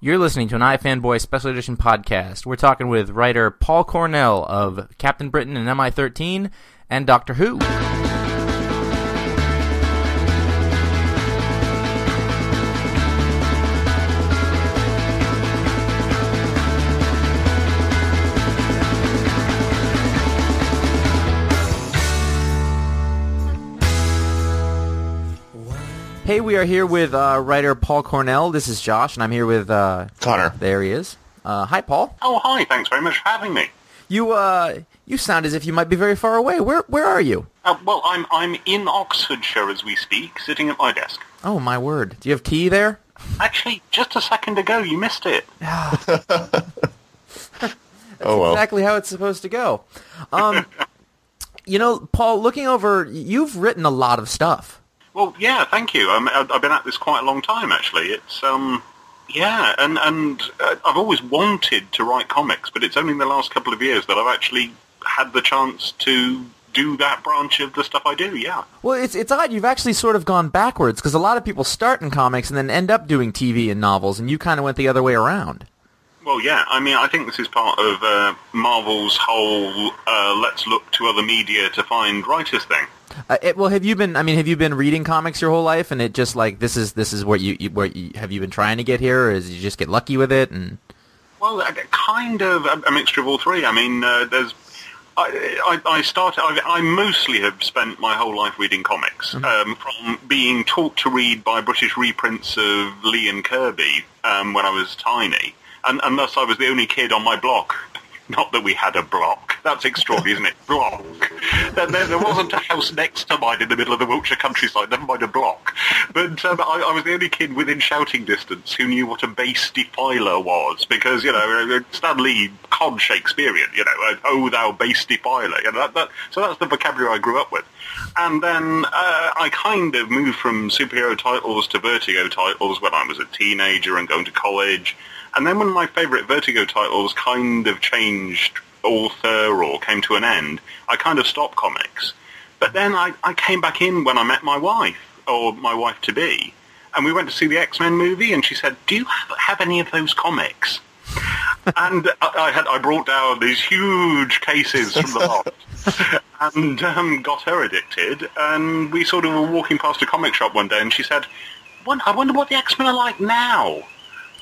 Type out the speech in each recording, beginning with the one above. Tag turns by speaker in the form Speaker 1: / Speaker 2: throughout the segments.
Speaker 1: You're listening to an iFanboy Special Edition podcast. We're talking with writer Paul Cornell of Captain Britain and MI13 and Doctor Who. Hey, we are here with uh, writer Paul Cornell. This is Josh, and I'm here with uh,
Speaker 2: Conor.
Speaker 1: There he is. Uh, hi, Paul.
Speaker 3: Oh, hi. Thanks very much for having me.
Speaker 1: You uh, you sound as if you might be very far away. Where where are you?
Speaker 3: Uh, well, I'm I'm in Oxfordshire as we speak, sitting at my desk.
Speaker 1: Oh my word! Do you have tea there?
Speaker 3: Actually, just a second ago, you missed it.
Speaker 2: oh well.
Speaker 1: Exactly how it's supposed to go. Um, you know, Paul, looking over, you've written a lot of stuff.
Speaker 3: Well, yeah, thank you. Um, I've been at this quite a long time, actually. It's um, yeah, and and uh, I've always wanted to write comics, but it's only in the last couple of years that I've actually had the chance to do that branch of the stuff I do. Yeah.
Speaker 1: Well, it's it's odd. You've actually sort of gone backwards because a lot of people start in comics and then end up doing TV and novels, and you kind of went the other way around.
Speaker 3: Well, yeah. I mean, I think this is part of uh, Marvel's whole uh, "let's look to other media to find writers" thing.
Speaker 1: Uh, it, well, have you been? I mean, have you been reading comics your whole life, and it just like this is this is what you, you where you, have you been trying to get here, or is you just get lucky with it? And
Speaker 3: Well, kind of a, a mixture of all three. I mean, uh, there's. I, I, I started. I, I mostly have spent my whole life reading comics, um, from being taught to read by British reprints of Lee and Kirby um, when I was tiny, and, and thus I was the only kid on my block. Not that we had a block. That's extraordinary, isn't it? Block. There, there, there wasn't a house next to mine in the middle of the Wiltshire countryside, never mind a block. But um, I, I was the only kid within shouting distance who knew what a base defiler was, because, you know, Stan Lee conned Shakespearean, you know, uh, oh thou base defiler. You know, that, that, so that's the vocabulary I grew up with. And then uh, I kind of moved from superhero titles to Vertigo titles when I was a teenager and going to college. And then when my favourite Vertigo titles kind of changed author or came to an end, I kind of stopped comics. But then I, I came back in when I met my wife, or my wife-to-be, and we went to see the X-Men movie, and she said, do you have, have any of those comics? and I, I had I brought down these huge cases from the lot and um, got her addicted. And we sort of were walking past a comic shop one day, and she said, "I wonder what the X Men are like now."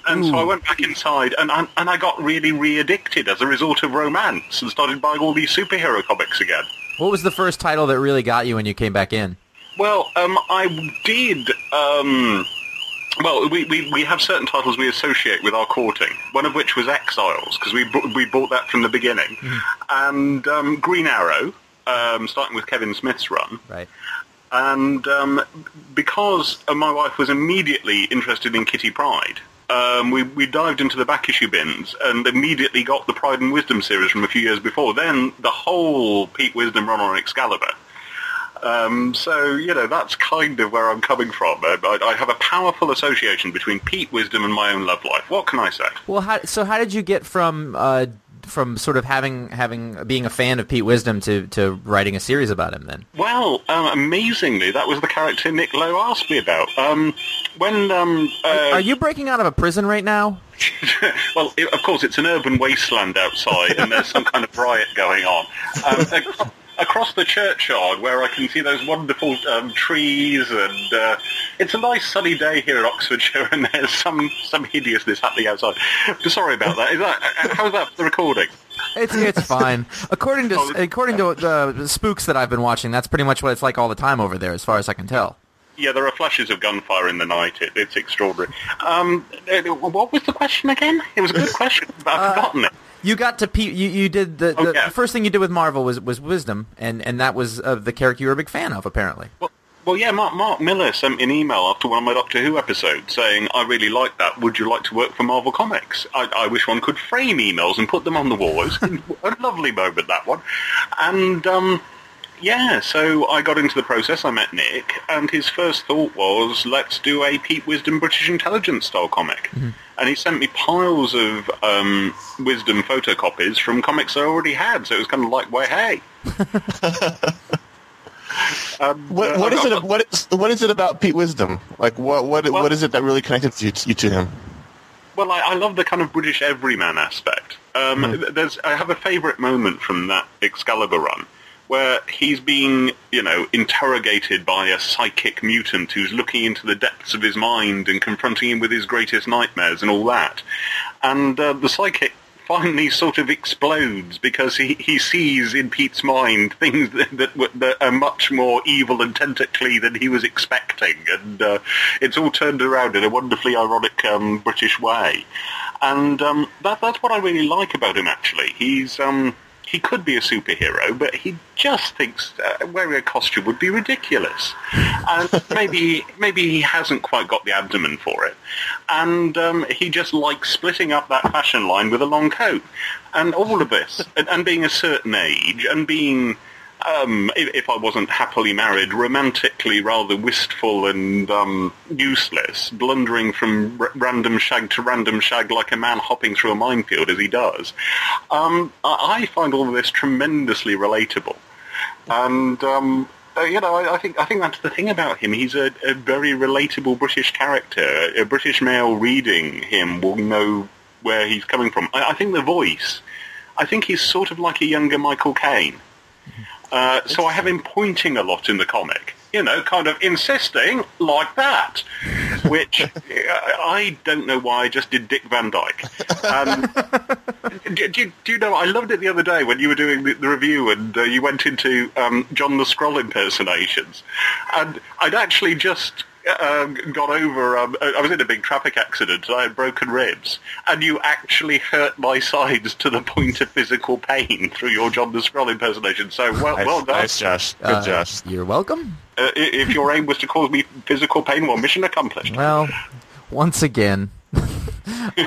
Speaker 3: And so I went back inside, and I, and I got really re-addicted as a result of romance, and started buying all these superhero comics again.
Speaker 1: what was the first title that really got you when you came back in?
Speaker 3: Well, um, I did. Um, well, we, we, we have certain titles we associate with our courting. One of which was Exiles, because we bu- we bought that from the beginning, and um, Green Arrow, um, starting with Kevin Smith's run.
Speaker 1: Right.
Speaker 3: And um, because uh, my wife was immediately interested in Kitty Pryde, um, we, we dived into the back issue bins and immediately got the Pryde and Wisdom series from a few years before. Then the whole Pete Wisdom run on Excalibur. Um, so, you know, that's kind of where I'm coming from. I, I have a powerful association between Pete Wisdom and my own love life. What can I say?
Speaker 1: Well, how, so how did you get from uh, from sort of having having being a fan of Pete Wisdom to, to writing a series about him? Then
Speaker 3: Well, um, amazingly, that was the character Nick Lowe asked me about. Um, when um, uh,
Speaker 1: are you breaking out of a prison right now?
Speaker 3: well, it, of course, it's an urban wasteland outside, and there's some kind of riot going on. Ac- across the churchyard, where I can see those wonderful um, trees, and uh, it's a nice sunny day here in Oxfordshire, and there's some some hideousness happening outside. Sorry about that. Is that uh, how's that for the recording?
Speaker 1: It's it's fine. According to
Speaker 3: Oh,
Speaker 1: according to the spooks that I've been watching, that's pretty much what it's like all the time over there, as far as I can tell.
Speaker 3: Yeah, there are flashes of gunfire in the night. It, it's extraordinary. Um, uh, what was the question again? It was a good question, but I've forgotten it.
Speaker 1: You got to Pete. You, you did the, the,
Speaker 3: Oh, yeah.
Speaker 1: the first thing you did with Marvel was was Wisdom, and and that was uh, the character you were a big fan of, apparently.
Speaker 3: Well, well, yeah, Mark, Mark Millar sent me an email after one of my Doctor Who episodes saying, I really like that. Would you like to work for Marvel Comics? I, I wish one could frame emails and put them on the wall. It was a lovely moment, that one. And, um, yeah, so I got into the process. I met Nick, and his first thought was, let's do a Pete Wisdom British Intelligence style comic. And he sent me piles of um, Wisdom photocopies from comics I already had, so it was kind of like, well, hey. Um,
Speaker 2: What,
Speaker 3: uh,
Speaker 2: what
Speaker 3: I-
Speaker 2: is it? What is what is it about Pete Wisdom? Like what what
Speaker 3: Well-
Speaker 2: what is it that really connected you, you to him?
Speaker 3: well, I, I love the kind of British everyman aspect. Um,
Speaker 2: Mm-hmm.
Speaker 3: There's, I have a favourite moment from that Excalibur run where he's being, you know, interrogated by a psychic mutant who's looking into the depths of his mind and confronting him with his greatest nightmares and all that. And uh, the psychic finally sort of explodes because he, he sees in Pete's mind things that, that, that are much more evil and tentacly than he was expecting. And uh, it's all turned around in a wonderfully ironic um, British way. And um, that, that's what I really like about him, actually. He's... Um, he could be a superhero, but he just thinks uh, wearing a costume would be ridiculous, and maybe maybe he hasn't quite got the abdomen for it, and um, he just likes splitting up that fashion line with a long coat, and all of this, and, and being a certain age, and being. Um, if, if I wasn't happily married, romantically rather wistful and um, useless, blundering from r- random shag to random shag like a man hopping through a minefield as he does, um, I, I find all of this tremendously relatable. And um, uh, you know, I, I think I think that's the thing about him. He's a, a very relatable British character. A British male reading him will know where he's coming from. I, I think the voice. I think he's sort of like a younger Michael Caine. Uh, so I have him pointing a lot in the comic. You know, kind of insisting like that, which uh, I don't know why I just did Dick Van Dyke. Um, do, do, do you know, I loved it the other day when you were doing the, the review and uh, you went into um, John the Skrull impersonations. And I'd actually just um, got over, um, I was in a big traffic accident and I had broken ribs. And you actually hurt my sides to the point of physical pain through your John the Skrull impersonation. So well,
Speaker 2: Nice,
Speaker 3: well done.
Speaker 2: nice, Josh. Good,
Speaker 1: Uh,
Speaker 2: Josh.
Speaker 1: You're welcome.
Speaker 3: Uh, if your aim was to cause me physical pain, well, mission accomplished.
Speaker 1: Well, once again. well,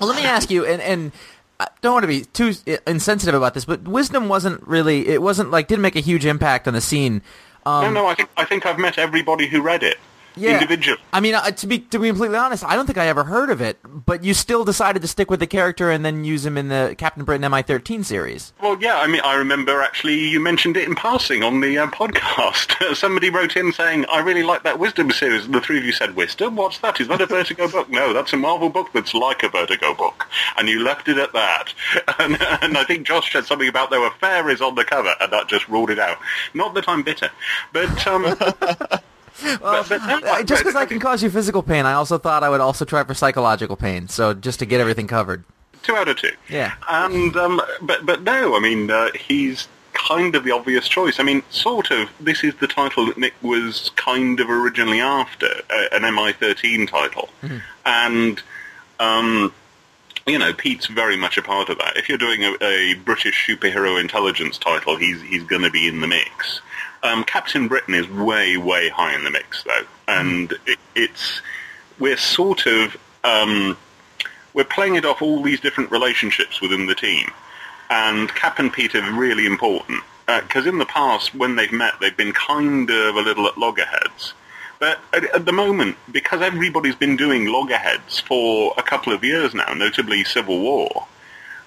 Speaker 1: let me ask you, and and I don't want to be too insensitive about this, but Wisdom wasn't really. It wasn't like didn't make a huge impact on the scene. Um,
Speaker 3: no, no, I think I think I've met everybody who read it
Speaker 1: yeah.
Speaker 3: individually.
Speaker 1: I mean, uh, to be to be completely honest, I don't think I ever heard of it. But you still decided to stick with the character and then use him in the Captain Britain MI13 series.
Speaker 3: Well, yeah, I mean, I remember actually you mentioned it in passing on the uh, podcast. Somebody wrote in saying, I really like that Wisdom series, and the three of you said, Wisdom? What's that? Is that a Vertigo book? No, that's a Marvel book that's like a Vertigo book. And you left it at that. And, and I think Josh said something about there were fairies on the cover, and that just ruled it out. Not that I'm bitter. But, um...
Speaker 1: Well,
Speaker 3: but- but
Speaker 1: just because I can cause you physical pain, I also thought I would also try for psychological pain. So just to get everything covered.
Speaker 3: two out of two.
Speaker 1: Yeah.
Speaker 3: And um, but but no, I mean uh, he's kind of the obvious choice. I mean, sort of. This is the title that Nick was kind of originally after, uh, an MI13 title, and. Um, you know, Pete's very much a part of that. If you're doing a, a British superhero intelligence title, he's he's going to be in the mix. Um, Captain Britain is way way high in the mix though, and it, it's we're sort of um, we're playing it off all these different relationships within the team, and Cap and Pete are really important. Because in the past when they've met, they've been kind of a little at loggerheads. But at, at the moment, because everybody's been doing loggerheads for a couple of years now, notably Civil War,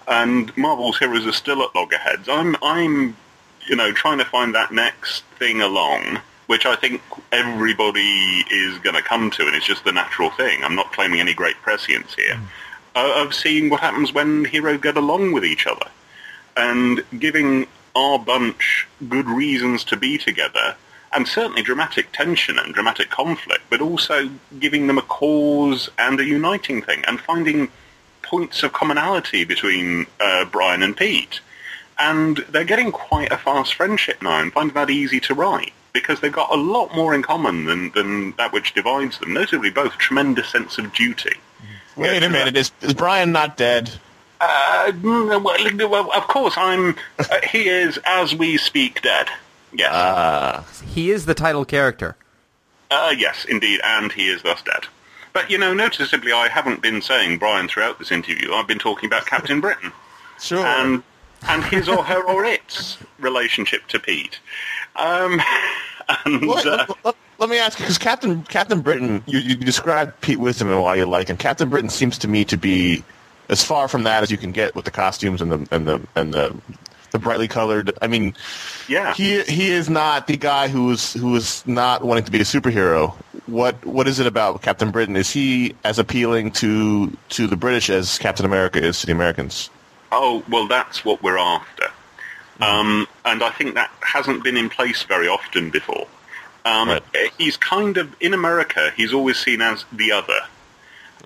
Speaker 3: and Marvel's heroes are still at loggerheads, I'm, I'm, you know, trying to find that next thing along, which I think everybody is going to come to, and it's just the natural thing. I'm not claiming any great prescience here. Uh, of seeing what happens when heroes get along with each other, and giving our bunch good reasons to be together, and certainly dramatic tension and dramatic conflict, but also giving them a cause and a uniting thing, and finding points of commonality between uh, Brian and Pete. And they're getting quite a fast friendship now, and finding that easy to write because they've got a lot more in common than, than that which divides them. Notably, both tremendous sense of duty.
Speaker 2: Wait a minute. Is, is Brian not dead?
Speaker 3: Uh, mm, well, well, of course, I'm. Uh, he is, as we speak, dead. Yes,
Speaker 2: Ah.
Speaker 1: He is the title character.
Speaker 3: uh, yes, indeed, and he is thus dead. But you know, noticeably, I haven't been saying Brian throughout this interview. I've been talking about Captain Britain
Speaker 2: sure.
Speaker 3: and and his or her or its relationship to Pete. Um, and
Speaker 2: What-
Speaker 3: uh,
Speaker 2: let, let- let me ask you, because Captain Captain Britain, you, you described Pete Wisdom and why you like him. Captain Britain seems to me to be as far from that as you can get with the costumes and the and the and the, the brightly colored. I mean,
Speaker 3: yeah,
Speaker 2: he he is not the guy who is who is not wanting to be a superhero. what what is it about Captain Britain? Is he as appealing to to the British as Captain America is to the Americans?
Speaker 3: Oh, well, that's what we're after. Um, and I think that hasn't been in place very often before. Um,
Speaker 2: Right.
Speaker 3: He's kind of, in America, he's always seen as the other.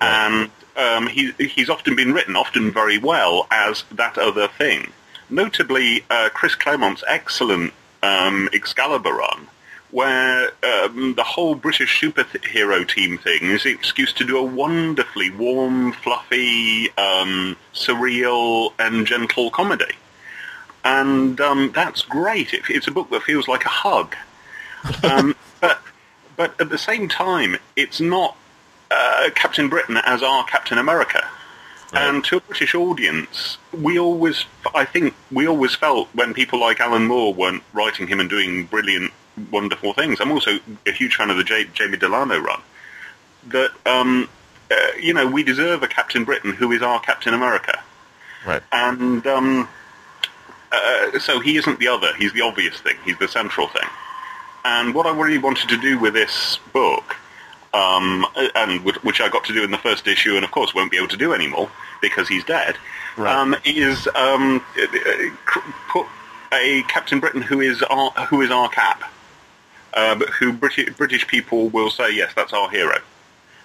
Speaker 3: And um, he, he's often been written, often very well, as that other thing. Notably, uh, Chris Claremont's excellent um, Excalibur run, where um, the whole British superhero team thing is the excuse to do a wonderfully warm, fluffy, um, surreal, and gentle comedy. And um, that's great. It, it's a book that feels like a hug. Um, but, but at the same time, it's not uh, Captain Britain as our Captain America. And to a British audience, we always, I think, we always felt when people like Alan Moore weren't writing him and doing brilliant, wonderful things. I'm also a huge fan of the J- Jamie Delano run. That um, uh, you know, we deserve a Captain Britain who is our Captain America,
Speaker 2: Right.
Speaker 3: and um, uh, so he isn't the other. He's the obvious thing. He's the central thing. And what I really wanted to do with this book, um, and which- which I got to do in the first issue, and of course won't be able to do anymore because he's dead,
Speaker 2: Right.
Speaker 3: um, is um, uh, put a Captain Britain who is our, who is our Cap, but who British, British people will say yes, that's our hero.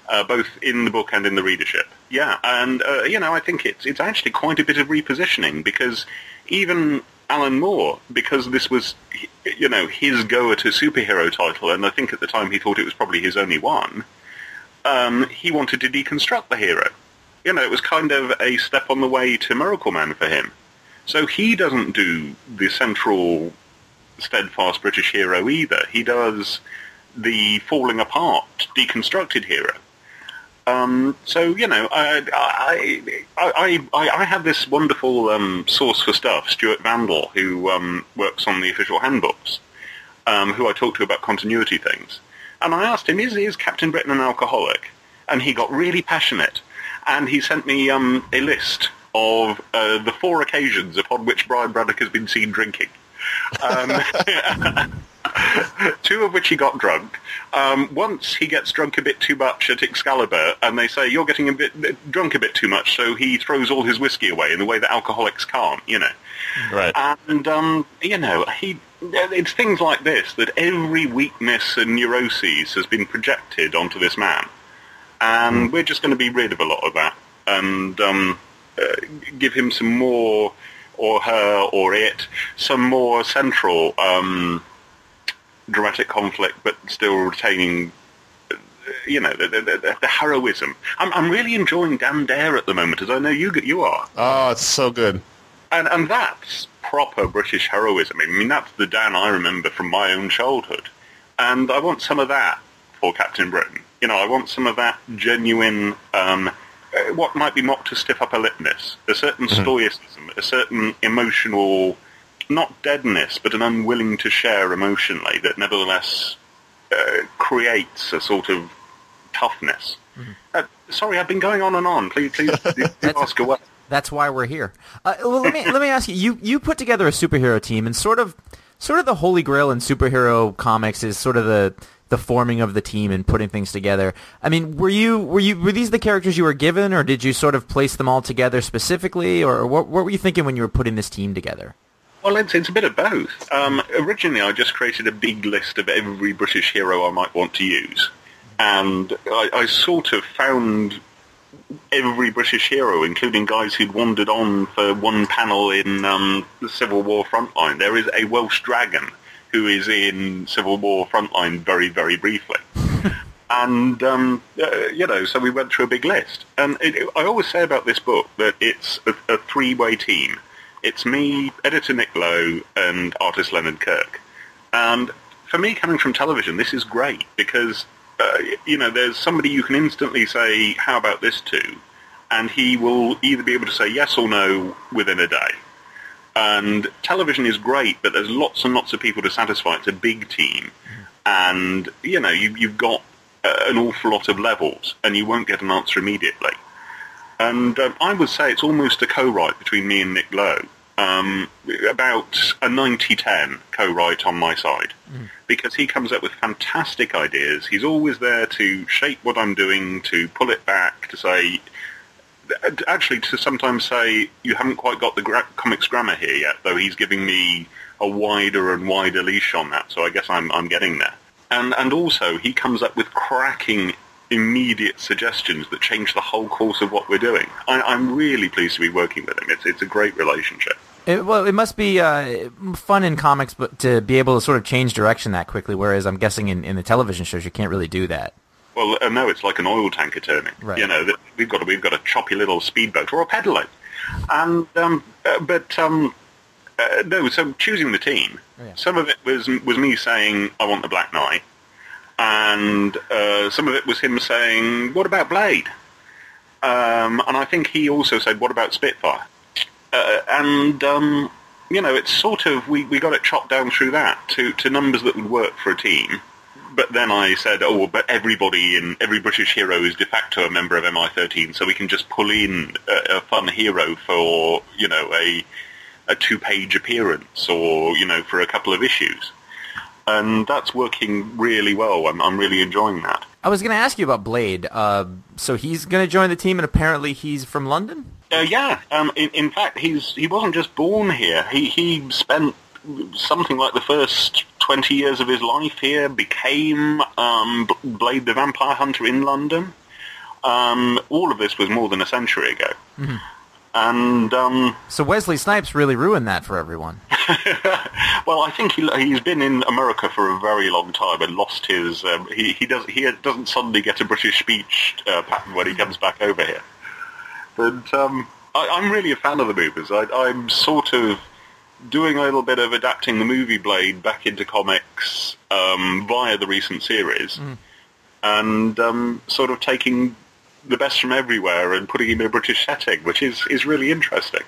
Speaker 3: Uh, both in the book and in the readership. Yeah, and uh, you know, I think it's it's actually quite a bit of repositioning because even Alan Moore, because this was you know his go at a superhero title, and I think at the time he thought it was probably his only one. Um, he wanted to deconstruct the hero. You know, it was kind of a step on the way to Miracleman for him. So he doesn't do the central steadfast British hero either. He does the falling apart, deconstructed hero. Um, so you know, I I, I I I have this wonderful um, source for stuff, Stuart Vandal, who um, works on the official handbooks, um, who I talked to about continuity things, and I asked him, is is Captain Britain an alcoholic? And he got really passionate, and he sent me um, a list of uh, the four occasions upon which Brian Braddock has been seen drinking. Um, two of which he got drunk. Um, once he gets drunk a bit too much at Excalibur, and they say you're getting a bit drunk a bit too much, so he throws all his whiskey away in the way that alcoholics can't, you know.
Speaker 2: Right.
Speaker 3: And um, you know, he it's things like this that every weakness and neuroses has been projected onto this man, and we're just going to be rid of a lot of that and um, uh, give him some more, or her, or it, some more central um, dramatic conflict, but still retaining. You know the, the, the, the heroism. I'm, I'm really enjoying Dan Dare at the moment, as I know you you are
Speaker 2: Oh, it's so good.
Speaker 3: and and that's proper British heroism. I mean, that's the Dan I remember from my own childhood, and I want some of that for Captain Britain. You know, I want some of that genuine, um, what might be mocked as stiff upper lipness, a certain stoicism, a certain emotional, not deadness, but an unwilling to share emotionally that nevertheless uh, creates a sort of toughness. Uh, sorry, I've been going on and on. Please, please do ask away.
Speaker 1: That's why we're here. Uh, well, let me let me ask you. You you put together a superhero team, and sort of sort of the holy grail in superhero comics is sort of the the forming of the team and putting things together. I mean, were you were you were these the characters you were given, or did you sort of place them all together specifically, or what what were you thinking when you were putting this team together?
Speaker 3: Well, it's, it's a bit of both. Um, originally, I just created a big list of every British hero I might want to use. And I, I sort of found every British hero, including guys who'd wandered on for one panel in um, the Civil War Frontline. There is a Welsh dragon who is in Civil War Frontline very, very briefly. And, um, uh, you know, so we went through a big list. And it, it- I always say about this book that it's a, a three-way team. It's me, editor Nick Lowe, and artist Leonard Kirk. And for me, coming from television, this is great because, uh, you know, there's somebody you can instantly say, how about this too? And he will either be able to say yes or no within a day. And television is great, but there's lots and lots of people to satisfy. It's a big team. And, you know, you, you've got uh, an awful lot of levels, and you won't get an answer immediately. And um, I would say it's almost a co-write between me and Nick Lowe. um, about a 90-10 co-write on my side because he comes up with fantastic ideas. He's always there to shape what I'm doing, to pull it back, to say, actually to sometimes say, you haven't quite got the gra- comics grammar here yet, though he's giving me a wider and wider leash on that, so I guess I'm, I'm getting there. And, and also, he comes up with cracking immediate suggestions that change the whole course of what we're doing. I, I'm really pleased to be working with him. It's, it's a great relationship.
Speaker 1: It, well, it must be uh, fun in comics, but to be able to sort of change direction that quickly. Whereas I'm guessing in, in the television shows you can't really do that.
Speaker 3: Well, uh, no, it's like an oil tanker turning.
Speaker 1: Right.
Speaker 3: You know, we've got a, we've got a choppy little speedboat or a pedaling, and um, uh, but um, uh, no. So choosing the team,
Speaker 1: Oh, yeah.
Speaker 3: some of it was was me saying I want the Black Knight, and uh, some of it was him saying what about Blade, um, and I think he also said what about Spitfire, uh, and um, you know, it's sort of we, we got it chopped down through that to to numbers that would work for a team but then I said, oh, but everybody in every British hero is de facto a member of MI13, so we can just pull in a, a fun hero for you know a a two-page appearance or you know for a couple of issues, and that's working really well. I'm I'm really enjoying that.
Speaker 1: I was going to ask you about Blade. Uh, so he's going to join the team, and apparently he's from London.
Speaker 3: Uh, yeah, um, in, in fact, he's he wasn't just born here. He he spent something like the first twenty years of his life here. Became um, Blade the Vampire Hunter in London. Um, all of this was more than a century ago, and um,
Speaker 1: So Wesley Snipes really ruined that for everyone.
Speaker 3: well, I think he, he's been in America for a very long time and lost his. Um, he he does he doesn't suddenly get a British speech uh, pattern when he comes back over here. But um, I, I'm really a fan of the movies. I, I'm sort of doing a little bit of adapting the movie Blade back into comics um, via the recent series, and um, sort of taking the best from everywhere and putting him in a British setting, which is, is really interesting.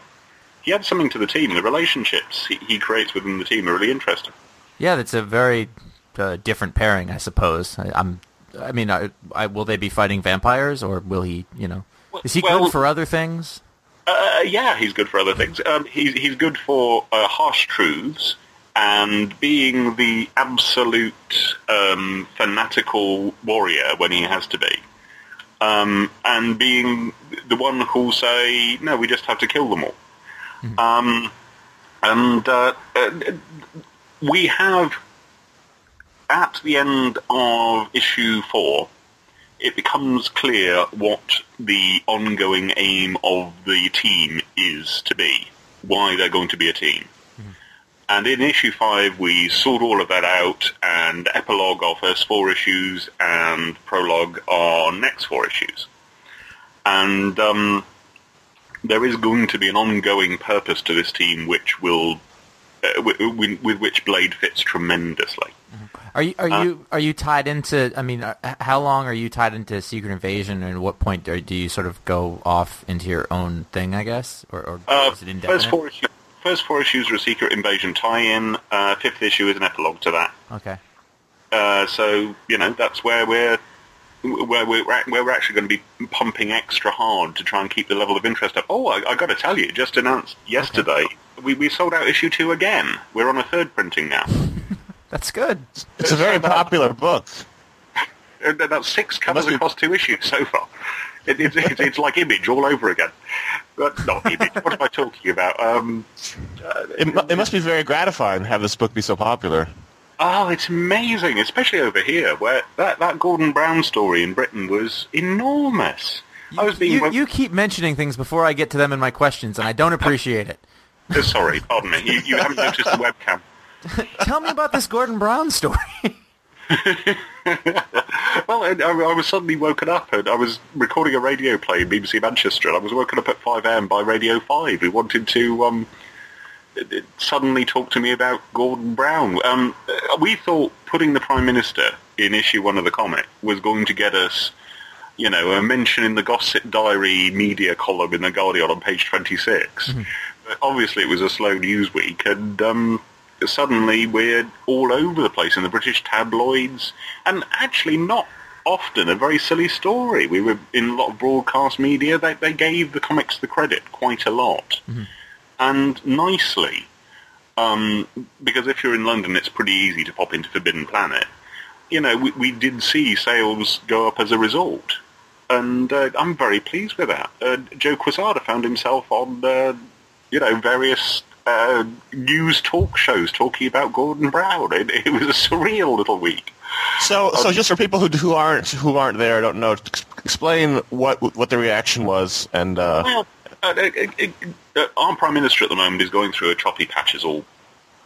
Speaker 3: He adds something to the team. The relationships he, he creates within the team are really interesting.
Speaker 1: Yeah, that's a very uh, different pairing, I suppose. I, I'm. I mean, I, I, will they be fighting vampires, or will he? You know, is he
Speaker 3: Well-
Speaker 1: good for other things?
Speaker 3: Uh, yeah, he's good for other things. Um, he's he's good for uh, harsh truths and being the absolute um, fanatical warrior when he has to be, um, and being the one who'll say, "No, we just have to kill them all." Um, and uh, uh, we have at the end of issue four it becomes clear what the ongoing aim of the team is to be, why they're going to be a team. And in issue five, we sort all of that out, and epilogue our first four issues, and prologue our next four issues. And um, there is going to be an ongoing purpose to this team, which will, uh, with, with which Blade fits tremendously.
Speaker 1: Are you are
Speaker 3: Uh,
Speaker 1: you are you tied into? I mean, uh, how long are you tied into Secret Invasion, and at what point do, do you sort of go off into your own thing? I guess, or, or
Speaker 3: Uh,
Speaker 1: is it indefinite?
Speaker 3: first four issues. First four issues are a Secret Invasion tie-in. Uh, fifth issue is an epilogue to that.
Speaker 1: Okay.
Speaker 3: Uh, so you know that's where we're where we're where we're actually going to be pumping extra hard to try and keep the level of interest up. Oh, I, I got to tell you, just announced yesterday, we we sold out issue two again. We're on a third printing now.
Speaker 1: That's good.
Speaker 2: It's a very popular book.
Speaker 3: Uh, That's six covers across two issues so far. It, it, it's it's like Image all over again. But not Image. what am I talking about? Um,
Speaker 2: It, mu- it must be very gratifying to have this book be so popular.
Speaker 3: Oh, it's amazing, especially over here, where that, that Gordon Brown story in Britain was enormous. I was being
Speaker 1: You, you keep mentioning things before I get to them in my questions, and I don't appreciate it.
Speaker 3: Uh, sorry, pardon me. You, you haven't noticed the webcam.
Speaker 1: Tell me about this Gordon Brown story.
Speaker 3: Well, I, I was suddenly woken up and I was recording a radio play in BBC Manchester, and I was woken up at 5 a.m. by Radio 5, who wanted to um, suddenly talk to me about Gordon Brown. Um, we thought putting the Prime Minister in issue one of the comic was going to get us, you know, a mention in the Gossip Diary media column in The Guardian on page 26. But obviously it was a slow news week, and um, suddenly we're all over the place in the British tabloids, and actually not often a very silly story. We were in a lot of broadcast media. They, they gave the comics the credit quite a lot. and nicely. Um, because if you're in London, it's pretty easy to pop into Forbidden Planet. You know, we, we did see sales go up as a result, and uh, I'm very pleased with that. Uh, Joe Quesada found himself on, uh, you know, various uh, news talk shows talking about Gordon Brown. It, it was a surreal little week.
Speaker 2: So, so just for people who who aren't who aren't there, don't know, ex- explain what what the reaction was, and uh,
Speaker 3: Well, uh, uh, uh, uh, our prime minister at the moment is going through a choppy patch, as all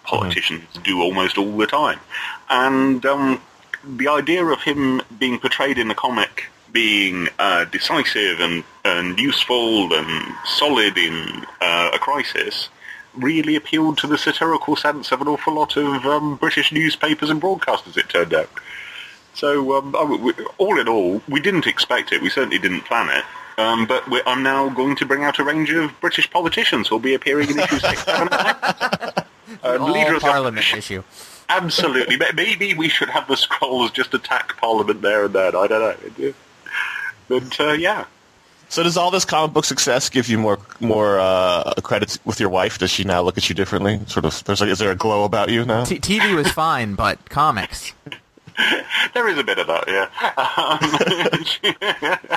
Speaker 3: politicians do almost all the time, and um, the idea of him being portrayed in the comic being uh, decisive and, and useful and solid in uh, a crisis really appealed to the satirical sense of an awful lot of um, British newspapers and broadcasters, it turned out. So, um, I w- w- all in all, we didn't expect it. We certainly didn't plan it. Um, but we I'm now going to bring out a range of British politicians who'll be appearing in issues 6, 7, and Um,
Speaker 1: All
Speaker 3: leader of the
Speaker 1: Parliament
Speaker 3: opposition.
Speaker 1: issue.
Speaker 3: Absolutely. Maybe we should have the Skrulls just attack Parliament there and then. I don't know. But, uh, yeah.
Speaker 2: So does all this comic book success give you more more uh, credit with your wife? Does she now look at you differently? Sort of, there's like, is there a glow about you now?
Speaker 1: T- TV was fine, but comics.
Speaker 3: There is a bit of that, yeah. Um, she- I,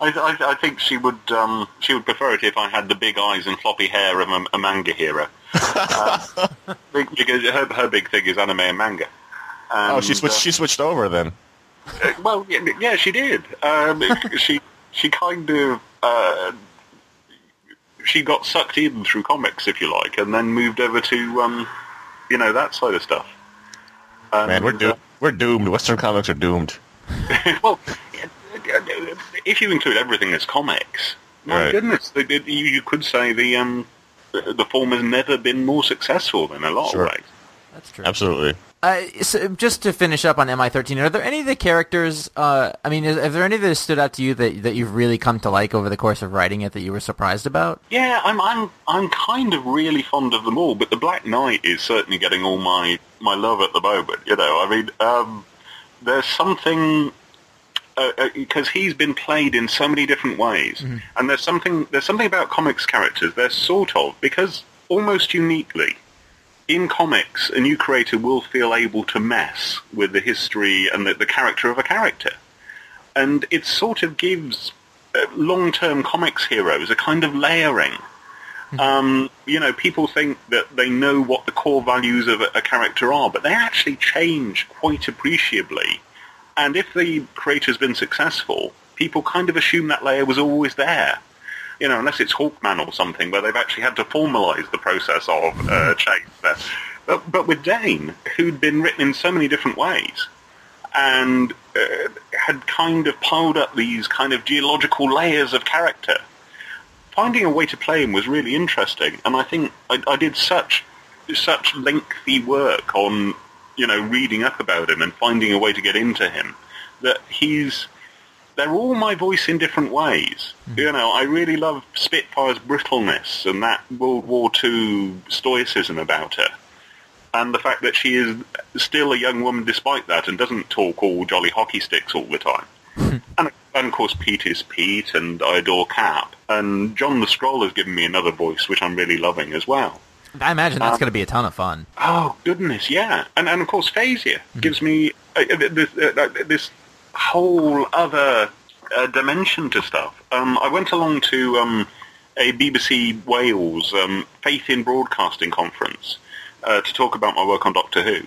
Speaker 3: I, I think she would um, she would prefer it if I had the big eyes and floppy hair of a, a manga hero. Uh, because her, her big thing is anime and manga.
Speaker 2: oh, she switched.
Speaker 3: uh,
Speaker 2: She switched over then.
Speaker 3: Uh, well, yeah, yeah, she did. Um, she she kind of uh, she got sucked in through comics, if you like, and then moved over to um, you know that side of stuff. And,
Speaker 2: Man, we're
Speaker 3: uh,
Speaker 2: doomed. We're doomed. Western comics are doomed.
Speaker 3: well, if you include everything as comics, my
Speaker 2: Right.
Speaker 3: goodness, the, the, you, you could say the um, the, the form has never been more successful than a lot
Speaker 2: Sure.
Speaker 3: of ways.
Speaker 1: That's true.
Speaker 2: Absolutely.
Speaker 1: Uh, so just to finish up on MI13, are there any of the characters? Uh, I mean, is, are there any that stood out to you that that you've really come to like over the course of writing it that you were surprised about?
Speaker 3: Yeah, I'm I'm I'm kind of really fond of them all, but the Black Knight is certainly getting all my my love at the moment. You know, I mean, um, there's something because he's been played in so many different ways, and there's something there's something about comics characters. They're sort of because almost uniquely in comics, a new creator will feel able to mess with the history and the, the character of a character, and it sort of gives uh, long-term comics heroes a kind of layering. Um, you know, people think that they know what the core values of a, a character are, but they actually change quite appreciably. And if the creator's been successful, people kind of assume that layer was always there. You know, unless it's Hawkman or something, where they've actually had to formalise the process of uh, change there. But, but with Dane, who'd been written in so many different ways, and uh, had kind of piled up these kind of geological layers of character, finding a way to play him was really interesting. And I think I, I did such such lengthy work on you know reading up about him and finding a way to get into him that he's they're all my voice in different ways. You know, I really love Spitfire's brittleness and that World War II stoicism about her. And the fact that she is still a young woman despite that and doesn't talk all jolly hockey sticks all the time. and, and of course Pete is Pete and I adore Cap. And John the Skrull has given me another voice which I'm really loving as well.
Speaker 1: I imagine that's
Speaker 3: Um,
Speaker 1: going to be a ton of fun.
Speaker 3: Oh goodness, yeah, and and of course Faiza gives me uh, uh, this, uh, uh, this whole other uh, dimension to stuff. Um, I went along to um, a BBC Wales um, Faith in Broadcasting conference uh, to talk about my work on Doctor Who,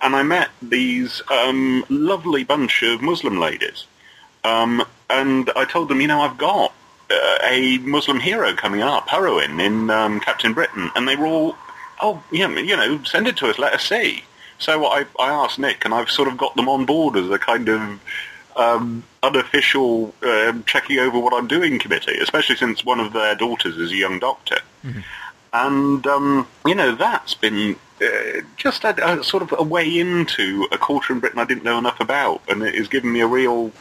Speaker 3: and I met these um, lovely bunch of Muslim ladies, um, and I told them, you know, I've got uh, a Muslim hero coming up, heroine in um, Captain Britain, and they were all, oh, yeah, you know, send it to us, let us see. So I, I asked Nick, and I've sort of got them on board as a kind of um, unofficial um, checking over what I'm doing committee, especially since one of their daughters is a young doctor. And, um, you know, that's been uh, just a, a sort of a way into a culture in Britain I didn't know enough about, and it has given me a real,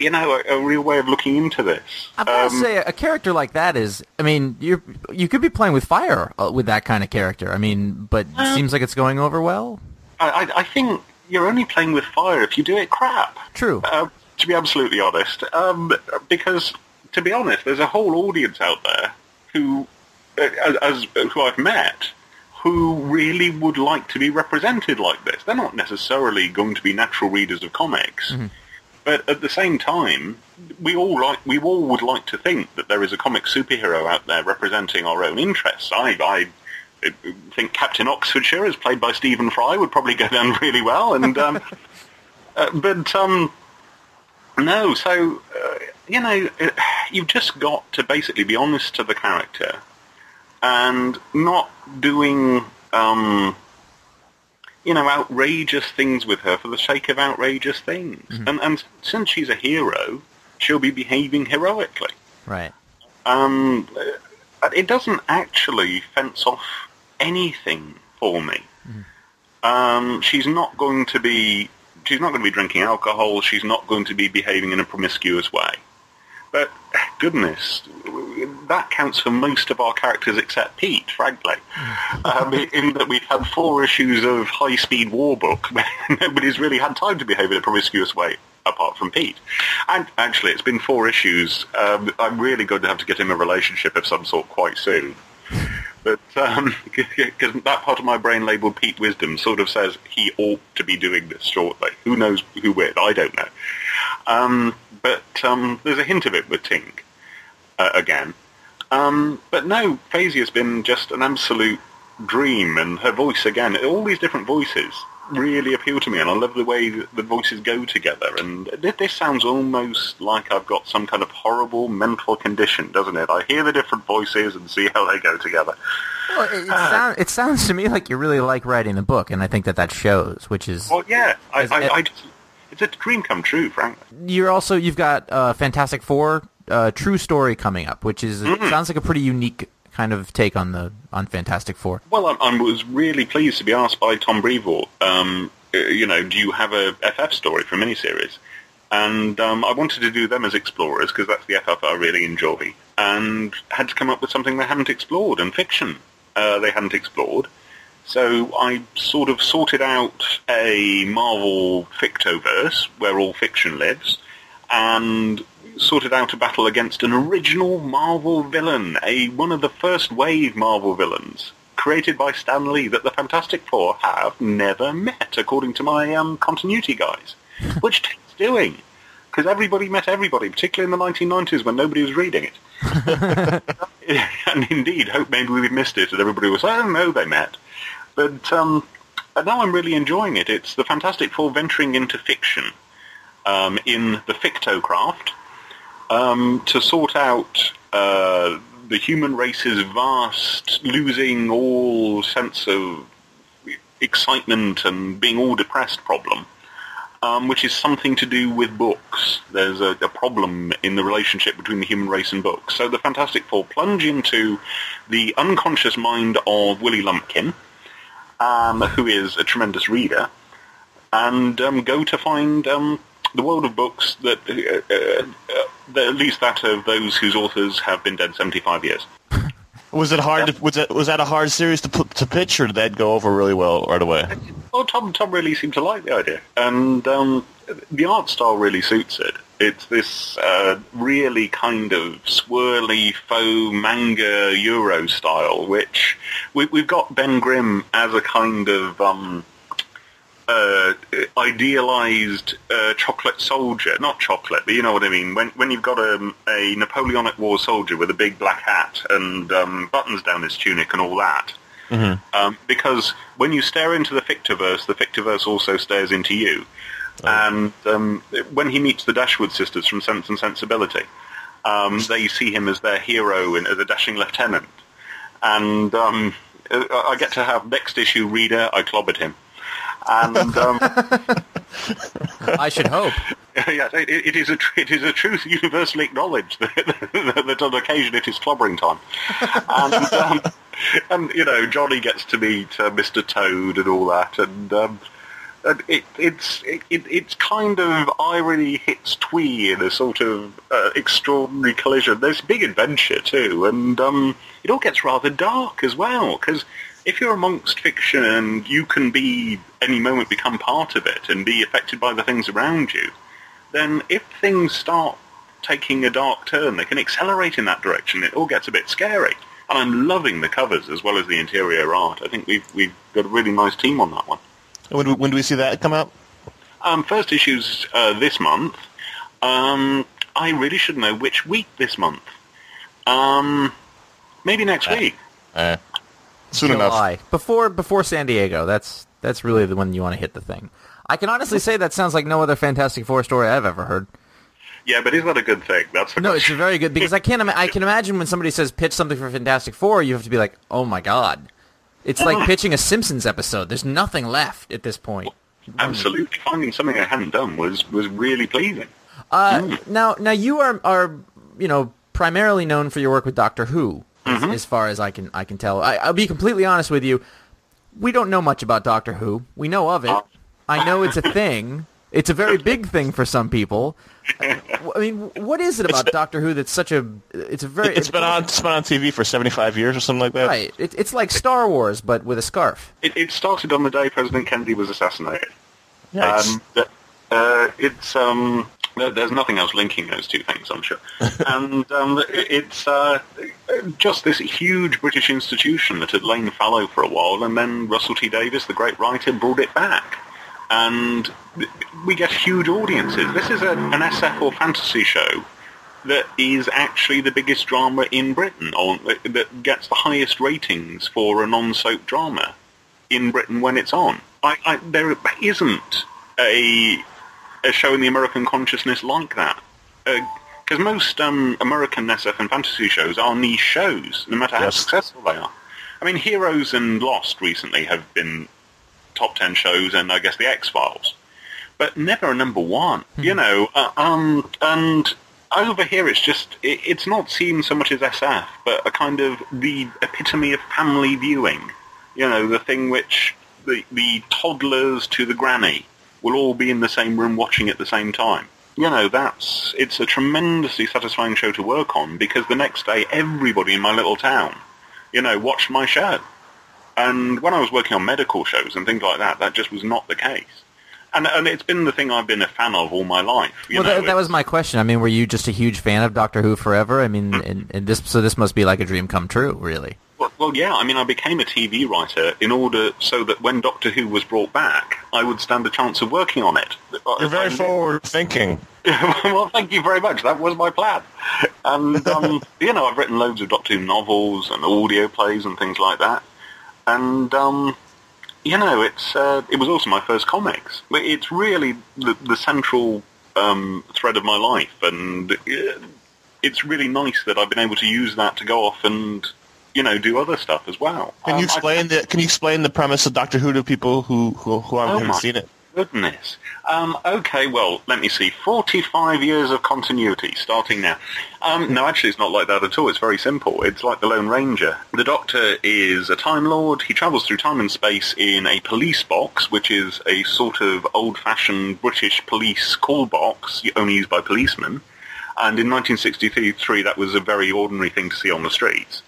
Speaker 3: you know, a, a real way of looking into this.
Speaker 1: I've got to
Speaker 3: Um,
Speaker 1: say, a character like that is, I mean, you you could be playing with fire uh, with that kind of character. I mean, but it seems like it's going over well.
Speaker 3: I, I- I think you're only playing with fire if you do it crap.
Speaker 1: True.
Speaker 3: Uh, to be absolutely honest, um, because to be honest, there's a whole audience out there who as, as who I've met who really would like to be represented like this. They're not necessarily going to be natural readers of comics,
Speaker 1: Mm-hmm.
Speaker 3: But at the same time, we all like we all would like to think that there is a comic superhero out there representing our own interests. I, I think Captain Oxfordshire, as played by Stephen Fry, would probably go down really well. And um, uh, but um, no, so uh, you know, uh, you've just got to basically be honest to the character and not doing um, you know outrageous things with her for the sake of outrageous things. And and since she's a hero, she'll be behaving heroically.
Speaker 1: Right.
Speaker 3: Um, it doesn't actually fence off anything for me. Um, she's not going to be. She's not going to be drinking alcohol. She's not going to be behaving in a promiscuous way. But goodness, that counts for most of our characters except Pete, frankly. Um, in that we've had four issues of high-speed war book, where nobody's really had time to behave in a promiscuous way apart from Pete. And actually, it's been four issues. Um, I'm really going to have to get him a relationship of some sort quite soon. But because that part of my brain labeled Pete Wisdom sort of says he ought to be doing this shortly. Who knows who with? I don't know. Um, but um, there's a hint of it with Tink uh, again. Um, but no, Faiza's been just an absolute dream, and her voice again. All these different voices really appeal to me, and I love the way the voices go together. And this sounds almost like I've got some kind of horrible mental condition, doesn't it? I hear the different voices and see how they go together.
Speaker 1: Well, it, it, sound, it sounds to me like you really like writing the book, and I think that that shows, which is
Speaker 3: Well, yeah, I, I, I just, it's a dream come true, frankly.
Speaker 1: you're also you've got uh, Fantastic Four uh, True Story coming up, which is
Speaker 3: Mm-hmm.
Speaker 1: sounds like a pretty unique kind of take on the on Fantastic Four.
Speaker 3: Well, I, I was really pleased to be asked by Tom Brevoort, um, uh, you know, do you have a FF story for a miniseries? And um, I wanted to do them as explorers because that's the FF I really enjoy, and had to come up with something they hadn't explored and fiction uh, they hadn't explored. So I sort of sorted out a Marvel fictoverse where all fiction lives, and sorted out a battle against an original Marvel villain, a one of the first wave Marvel villains, created by Stan Lee that the Fantastic Four have never met, according to my um, continuity guys, which takes doing. Because everybody met everybody, particularly in the 1990s when nobody was reading it. and indeed, hope maybe we missed it and everybody was, like, oh no, they met. But um, now I'm really enjoying it. It's the Fantastic Four venturing into fiction um, in the Fictocraft um, to sort out uh, the human race's vast, losing all sense of excitement and being all depressed problem. Um, which is something to do with books. There's a, a problem in the relationship between the human race and books. So the Fantastic Four plunge into the unconscious mind of Willie Lumpkin, um, who is a tremendous reader, and um, go to find um, the world of books that, uh, uh, uh, at least that of those whose authors have been dead 75 years.
Speaker 2: Was it hard? To, was that was that a hard series to put to pitch, or did that go over really well right away?
Speaker 3: Well, Tom Tom really seemed to like the idea, and um, the art style really suits it. It's this uh, really kind of swirly faux manga Euro style, which we, we've got Ben Grimm as a kind of um, uh, idealized uh, chocolate soldier. Not chocolate, but you know what I mean. When when you've got a, a Napoleonic War soldier with a big black hat and um, buttons down his tunic and all that. Um, because when you stare into the Fictiverse, the Fictiverse also stares into you. And um, when he meets the Dashwood sisters from Sense and Sensibility, um, they see him as their hero and as a dashing lieutenant. And um, uh, I get to have next issue reader. I clobbered him. And um,
Speaker 1: I should hope.
Speaker 3: yes, it, it is a tr- it is a truth universally acknowledged that, that, that on occasion it is clobbering time, and um, and you know Johnny gets to meet uh, Mr. Toad and all that, and. Um, and it, it's it, it, it's kind of irony hits twee in a sort of uh, extraordinary collision. There's big adventure too, and um, it all gets rather dark as well. Because if you're amongst fiction and you can be any moment become part of it and be affected by the things around you, then if things start taking a dark turn, they can accelerate in that direction. It all gets a bit scary. and I'm loving the covers as well as the interior art. I think we've we've got a really nice team on that one.
Speaker 2: When do, when do we see that come out?
Speaker 3: Um, first issues uh, this month. Um, I really should know which week this month. Um, maybe next
Speaker 2: Uh,
Speaker 3: week.
Speaker 2: Uh, soon enough.
Speaker 1: Before before San Diego. That's that's really the one you want to hit the thing. I can honestly say that sounds like no other Fantastic Four story I've ever heard.
Speaker 3: Yeah, but is that a good thing? That's
Speaker 1: No, it's very good because I can't. Ima- I can imagine when somebody says pitch something for Fantastic Four, you have to be like, oh my god, it's like pitching a Simpsons episode. There's nothing left at this point.
Speaker 3: Absolutely, finding something I hadn't done was was really pleasing.
Speaker 1: Uh, Now, now you are are you know primarily known for your work with Doctor Who, as, as far as I can I can tell. I, I'll be completely honest with you. We don't know much about Doctor Who. We know of it. I know it's a thing. It's a very big thing for some people. I mean, what is it about
Speaker 2: been-
Speaker 1: Doctor Who that's such a? It's a very.
Speaker 2: It's been on it's been on TV for 75 years or something like that.
Speaker 1: Right. It, it's like Star Wars, but with a scarf.
Speaker 3: It, it started on the day President Kennedy was assassinated.
Speaker 2: Nice.
Speaker 3: Um, but, uh, it's um, there's nothing else linking those two things, I'm sure. and um, it's uh, just this huge British institution that had lain fallow for a while, and then Russell T Davies, the great writer, brought it back. And we get huge audiences. This is a, an SF or fantasy show that is actually the biggest drama in Britain, or that gets the highest ratings for a non-soap drama in Britain when it's on. I, I, there isn't a a show in the American consciousness like that. Because most um, American SF and fantasy shows are niche shows, no matter how
Speaker 2: Yes.
Speaker 3: successful they are. I mean, Heroes and Lost recently have been top ten shows, and I guess the X Files, but never a number one. You know, uh, um, and over here it's just it, it's not seen so much as SF, but a kind of the epitome of family viewing. You know, the thing which the the toddlers to the granny will all be in the same room watching at the same time. You know, that's it's a tremendously satisfying show to work on because the next day everybody in my little town, you know, watched my show. And when I was working on medical shows and things like that, that just was not the case. And, and it's been the thing I've been a fan of all my life. You
Speaker 1: well,
Speaker 3: know,
Speaker 1: that, that was my question. I mean, were you just a huge fan of Doctor Who forever? I mean, mm. and, and this so this must be like a dream come true, really.
Speaker 3: Well, well, yeah. I mean, I became a TV writer in order so that when Doctor Who was brought back, I would stand a chance of working on it.
Speaker 2: You're very
Speaker 3: I-
Speaker 2: forward thinking.
Speaker 3: well, thank you very much. That was my plan. And, um, you know, I've written loads of Doctor Who novels and audio plays and things like that. And, um, you know, it's uh, it was also my first comics. It's really the, the central um, thread of my life. And uh, it's really nice that I've been able to use that to go off and, you know, do other stuff as well.
Speaker 2: Can
Speaker 3: Um,
Speaker 2: you
Speaker 3: I-
Speaker 2: explain the Can you explain the premise of Doctor Who to people who who, who haven't
Speaker 3: my
Speaker 2: seen it?
Speaker 3: Goodness. Um, okay, well, let me see. 45 years of continuity, starting now. Um, no, actually, it's not like that at all. It's very simple. It's like the Lone Ranger. The Doctor is a Time Lord. He travels through time and space in a police box, which is a sort of old-fashioned British police call box, only used by policemen. And in 1963, that was a very ordinary thing to see on the streets.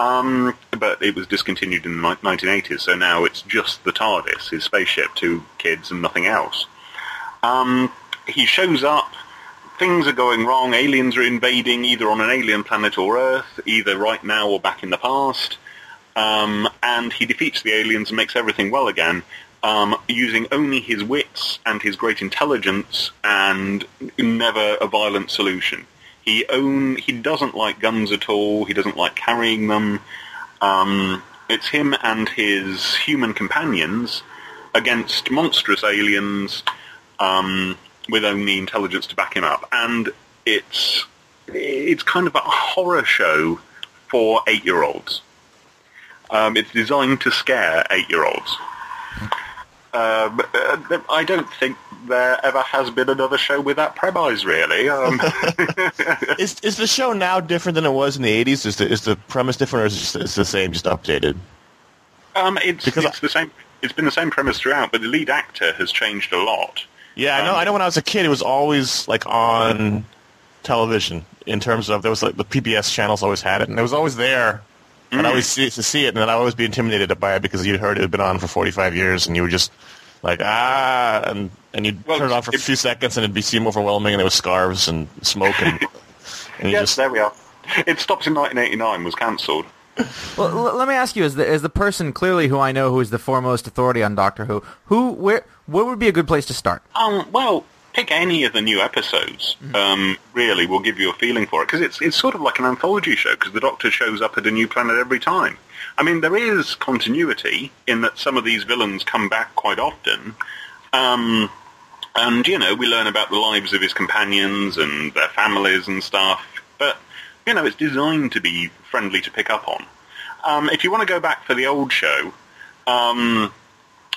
Speaker 3: Um, but it was discontinued in the 1980s, so now it's just the TARDIS, his spaceship, two kids and nothing else. Um, he shows up, things are going wrong, aliens are invading either on an alien planet or Earth, either right now or back in the past, um, and he defeats the aliens and makes everything well again, um, using only his wits and his great intelligence and never a violent solution. He own he doesn't like guns at all. He doesn't like carrying them. Um, it's him and his human companions against monstrous aliens um, with only intelligence to back him up, and it's it's kind of a horror show for eight-year-olds. Um, it's designed to scare eight-year-olds. Um, I don't think there ever has been another show with that premise, really. Um,
Speaker 2: Is is the show now different than it was in the 80s? Is the is the premise different, or is it it's the same, just updated?
Speaker 3: um, it's
Speaker 2: Because
Speaker 3: it's the same. It's been the same premise throughout, but the lead actor has changed a lot.
Speaker 2: Yeah, I know. I know. When I was a kid, it was always like on television. In terms of there was like the PBS channels always had it, and it was always there. And I always see to see it, and then I would always be intimidated by it because you'd heard it had been on for 45 years, and you were just like ah, and and you'd
Speaker 3: Well,
Speaker 2: turn it on for a few seconds, and it'd be seem overwhelming, and there was scarves and smoke, and, and
Speaker 3: Yes,
Speaker 2: just
Speaker 3: there we are. It stopped in 1989. Was cancelled.
Speaker 1: Well, l- let me ask you, as the as the person clearly who I know who is the foremost authority on Doctor Who, who where what would be a good place to start?
Speaker 3: Um, well, pick any of the new episodes. Um, really, will give you a feeling for it because it's it's sort of like an anthology show because the Doctor shows up at a new planet every time. I mean, there is continuity in that some of these villains come back quite often. Um, and, you know, we learn about the lives of his companions and their families and stuff. But, you know, it's designed to be friendly to pick up on. Um, if you want to go back for the old show, um,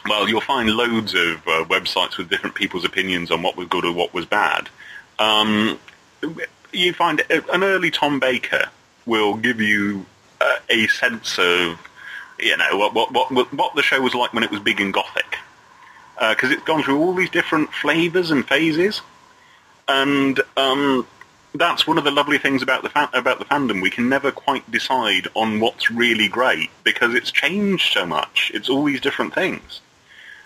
Speaker 3: well, you'll find loads of uh, websites with different people's opinions on what was good or what was bad. Um, you find an early Tom Baker will give you uh, a sense of, you know, what, what, what, what the show was like when it was big and gothic. Because it's gone through all these different flavors and phases. And um, that's one of the lovely things about the about the fandom. We can never quite decide on what's really great because it's changed so much. It's all these different things.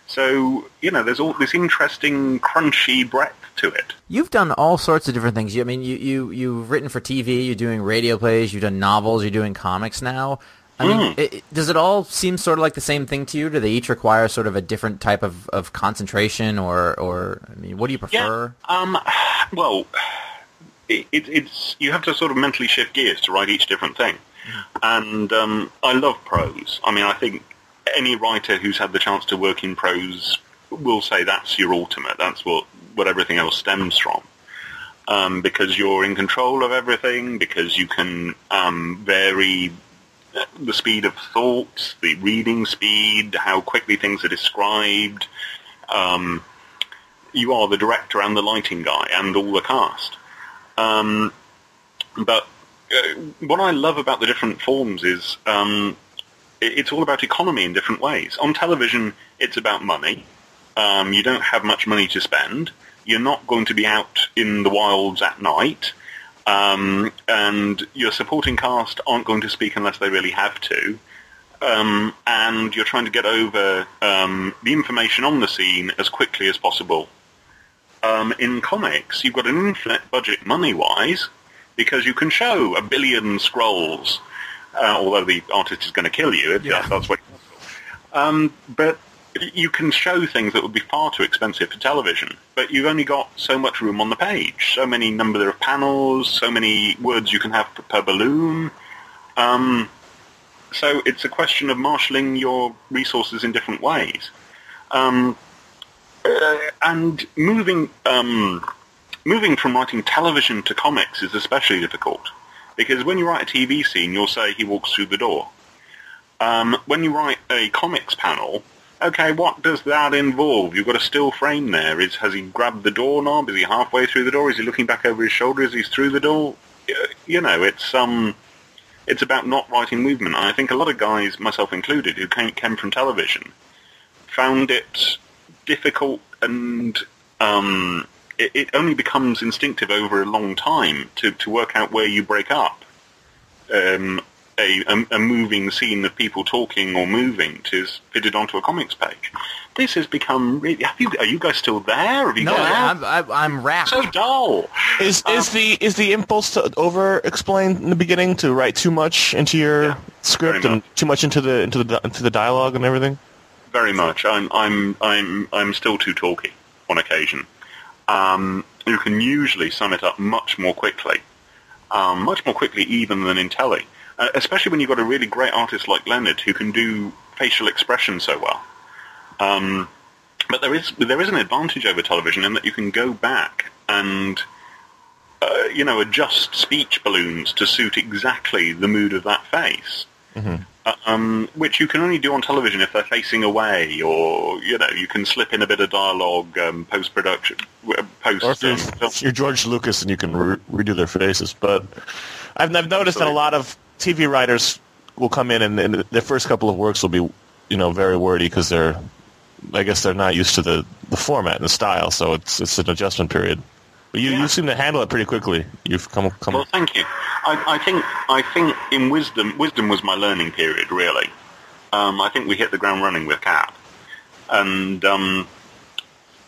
Speaker 3: So you know, there's all this interesting, crunchy breadth to it.
Speaker 1: You've done all sorts of different things. You, I mean, you you you've written for TV. You're doing radio plays. You've done novels. You're doing comics now. I mean,
Speaker 3: Mm.
Speaker 1: it, it- does it all seem sort of like the same thing to you? Do they each require sort of a different type of, of concentration, or or I mean, what do you prefer?
Speaker 3: Yeah. Um. Well, it, it's you have to sort of mentally shift gears to write each different thing, and um, I love prose. I mean, I think any writer who's had the chance to work in prose will say that's your ultimate. That's what what everything else stems from. Um, because you're in control of everything, because you can um, vary the speed of thought, the reading speed, how quickly things are described. Um, you are the director and the lighting guy and all the cast. Um, but uh, what I love about the different forms is um, it's all about economy in different ways. On television, it's about money. Um, you don't have much money to spend. You're not going to be out in the wilds at night. Um, and your supporting cast aren't going to speak unless they really have to. Um, and you're trying to get over um, the information on the scene as quickly as possible. Um, in comics, you've got an infinite budget money-wise because you can show a billion scrolls, uh, although the artist is going to kill you. If
Speaker 1: Yeah.
Speaker 3: That's what. Um, but you can show things that would be far too expensive for television. But you've only got so much room on the page, so many number of panels, so many words you can have per, per balloon. Um, so it's a question of marshalling your resources in different ways. Um, uh, and moving um, moving from writing television to comics is especially difficult because when you write a TV scene, you'll say he walks through the door. Um, when you write a comics panel, okay, what does that involve? You've got a still frame there. Is has he grabbed the doorknob? Is he halfway through the door? Is he looking back over his shoulder? Is he through the door? Uh, You know, it's um, it's about not writing movement. And I think a lot of guys, myself included, who came, came from television, found it difficult and um, it, it only becomes instinctive over a long time to, to work out where you break up um, a, a, a moving scene of people talking or moving to s- fit it onto a comics page. This has become really. Have you, are you guys still there? Have you
Speaker 1: No,
Speaker 3: got?
Speaker 1: I'm, I'm, I'm wrapped.
Speaker 3: so dull.
Speaker 2: Is is the is the impulse to over explain in the beginning to write too much into your
Speaker 3: Yeah,
Speaker 2: script
Speaker 3: very
Speaker 2: and too much into the into the into the dialogue and everything?
Speaker 3: Very much. I'm I'm I'm I'm still too talky on occasion. Um, you can usually sum it up much more quickly, um, much more quickly even than in telly. Uh, especially when you've got a really great artist like Leonard who can do facial expression so well. Um, but there is there is an advantage over television in that you can go back and uh, you know adjust speech balloons to suit exactly the mood of that face um, which you can only do on television if they're facing away, or you know, you can slip in a bit of dialogue um, post production, post.
Speaker 2: Or if you're,
Speaker 3: um,
Speaker 2: if you're George Lucas and you can re- redo their faces. But I've, I've noticed that a lot of TV writers will come in and, and their first couple of works will be, you know, very wordy because they're, I guess they're not used to the, the format and the style, so it's it's an adjustment period. But you,
Speaker 3: Yeah.
Speaker 2: you seem to handle it pretty quickly. You've come come.
Speaker 3: Well, thank you. I, I think I think in wisdom, wisdom was my learning period. Really, um, I think we hit the ground running with Cap, and um,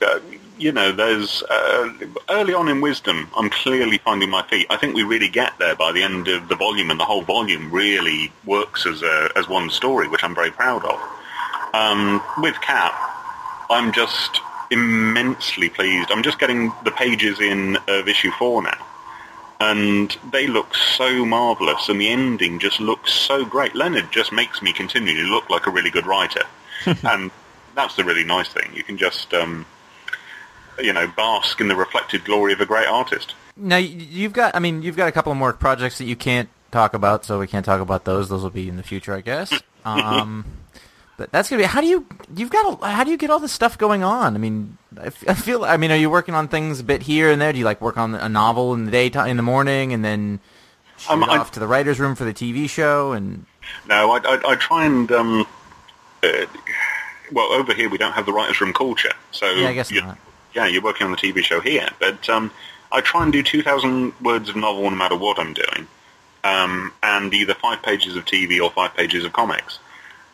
Speaker 3: uh, you know, there's uh, early on in Wisdom, I'm clearly finding my feet. I think we really get there by the end of the volume, and the whole volume really works as a as one story, which I'm very proud of. Um, with Cap, I'm just immensely pleased. I'm just getting the pages in of issue four now, and they look so marvelous, and the ending just looks so great. Leonard just makes me continually look like a really good writer, and that's the really nice thing. You can just, um, you know, bask in the reflected glory of a great artist.
Speaker 1: Now you've got, I mean, you've got a couple more projects that you can't talk about, so we can't talk about those. Those will be in the future, I guess. Um, but that's gonna be. How do you? You've got. How do you get all this stuff going on? I mean, I, f- I feel. I mean, are you working on things a bit here and there? Do you like work on a novel in the daytime, in the morning, and then shoot
Speaker 3: Um, I-
Speaker 1: off to the writers' room for the TV show? And
Speaker 3: No, I, I, I try and. Um, uh, well, over here we don't have the writers' room culture, so
Speaker 1: Yeah, I guess
Speaker 3: you-
Speaker 1: not.
Speaker 3: Yeah, you're working on the TV show here, but um, I try and do two thousand words of novel no matter what I'm doing, um, and either five pages of TV or five pages of comics.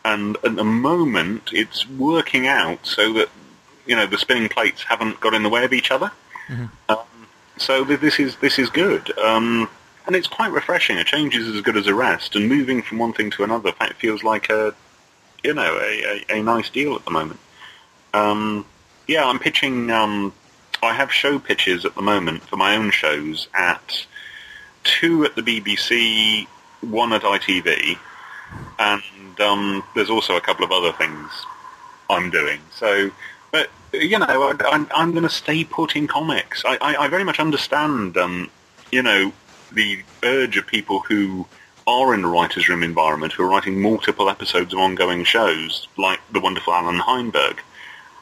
Speaker 3: And at the moment, it's working out so that you know the spinning plates haven't got in the way of each other. Um, so th- this is this is good, um, and it's quite refreshing. A change is as good as a rest, and moving from one thing to another feels like a you know a, a, a nice deal at the moment. Um, yeah, I'm pitching. Um, I have show pitches at the moment for my own shows at two at the BBC, one at ITV, and um, there's also a couple of other things I'm doing. So, but you know, I, I'm, I'm going to stay put in comics. I, I, I very much understand, um, you know, the urge of people who are in the writers' room environment who are writing multiple episodes of ongoing shows, like the wonderful Allan Heinberg,